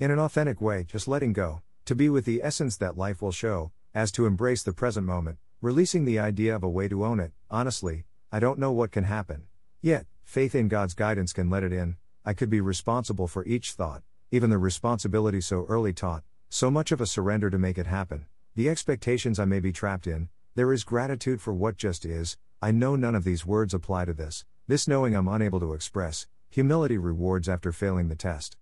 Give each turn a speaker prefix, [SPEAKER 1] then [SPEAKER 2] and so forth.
[SPEAKER 1] In an authentic way, just letting go, to be with the essence that life will show, as to embrace the present moment, releasing the idea of a way to own it. Honestly, I don't know what can happen. Yet, faith in God's guidance can let it in. I could be responsible for each thought, even the responsibility so early taught, so much of a surrender to make it happen, the expectations I may be trapped in, there is gratitude for what just is. I know none of these words apply to this, this knowing I'm unable to express, humility rewards after failing the test.